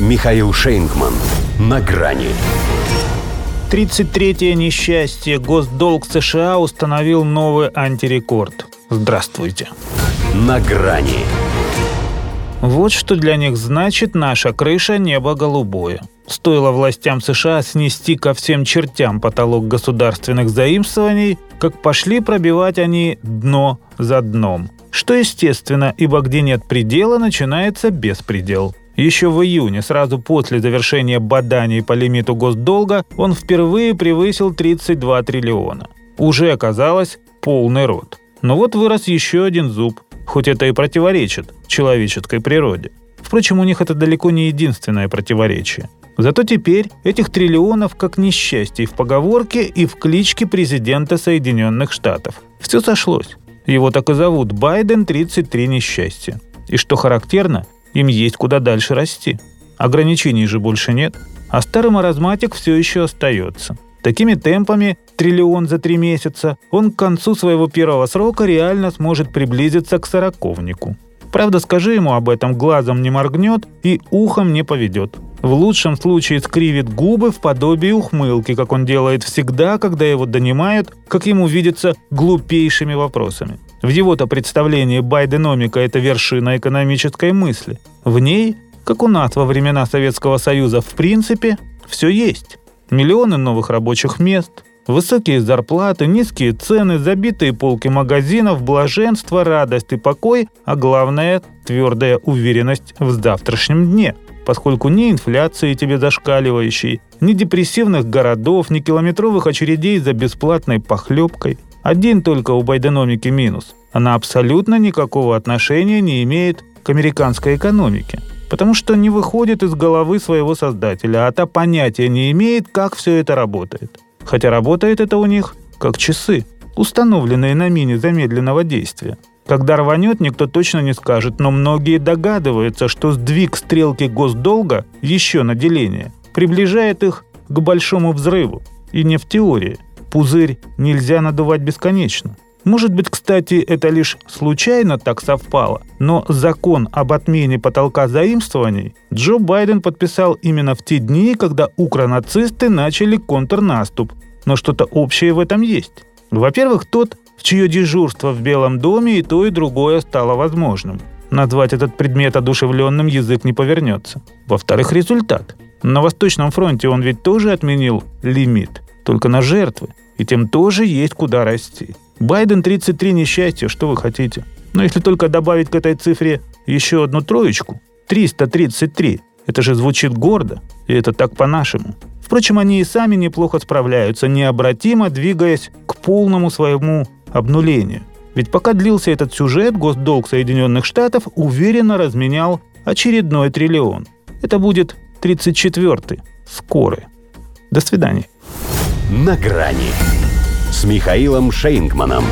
Михаил Шейнгман. На грани. 33-е несчастье. Госдолг США установил новый антирекорд. Здравствуйте. На грани. Вот что для них значит наша крыша небо голубое. Стоило властям США снести ко всем чертям потолок государственных заимствований, как пошли пробивать они дно за дном. Что естественно, ибо где нет предела, начинается беспредел. Еще в июне, сразу после завершения баданий по лимиту госдолга, он впервые превысил 32 триллиона. Уже оказалось полный рот. Но вот вырос еще один зуб, хоть это и противоречит человеческой природе. Впрочем, у них это далеко не единственное противоречие. Зато теперь этих триллионов как несчастье в поговорке и в кличке президента Соединенных Штатов. Все сошлось. Его так и зовут Байден 33 несчастья. И что характерно, им есть куда дальше расти. Ограничений же больше нет. А старый маразматик все еще остается. Такими темпами, триллион за три месяца, он к концу своего первого срока реально сможет приблизиться к сороковнику. Правда, скажи ему об этом, глазом не моргнет и ухом не поведет. В лучшем случае скривит губы в подобии ухмылки, как он делает всегда, когда его донимают, как ему видится, глупейшими вопросами. В его-то представлении байденомика – это вершина экономической мысли. В ней, как у нас во времена Советского Союза, в принципе, все есть. Миллионы новых рабочих мест, высокие зарплаты, низкие цены, забитые полки магазинов, блаженство, радость и покой, а главное – твердая уверенность в завтрашнем дне – поскольку ни инфляции тебе зашкаливающей, ни депрессивных городов, ни километровых очередей за бесплатной похлебкой. Один только у байденомики минус. Она абсолютно никакого отношения не имеет к американской экономике. Потому что не выходит из головы своего создателя, а та понятия не имеет, как все это работает. Хотя работает это у них как часы, установленные на мини замедленного действия. Когда рванет, никто точно не скажет, но многие догадываются, что сдвиг стрелки госдолга еще на деление приближает их к большому взрыву. И не в теории пузырь нельзя надувать бесконечно. Может быть, кстати, это лишь случайно так совпало, но закон об отмене потолка заимствований Джо Байден подписал именно в те дни, когда укронацисты начали контрнаступ. Но что-то общее в этом есть. Во-первых, тот, чье дежурство в Белом доме и то, и другое стало возможным. Назвать этот предмет одушевленным язык не повернется. Во-вторых, результат. На Восточном фронте он ведь тоже отменил лимит, только на жертвы и тем тоже есть куда расти. Байден 33 несчастья, что вы хотите. Но если только добавить к этой цифре еще одну троечку, 333, это же звучит гордо, и это так по-нашему. Впрочем, они и сами неплохо справляются, необратимо двигаясь к полному своему обнулению. Ведь пока длился этот сюжет, госдолг Соединенных Штатов уверенно разменял очередной триллион. Это будет 34-й. Скорый. До свидания. «На грани» с Михаилом Шейнгманом.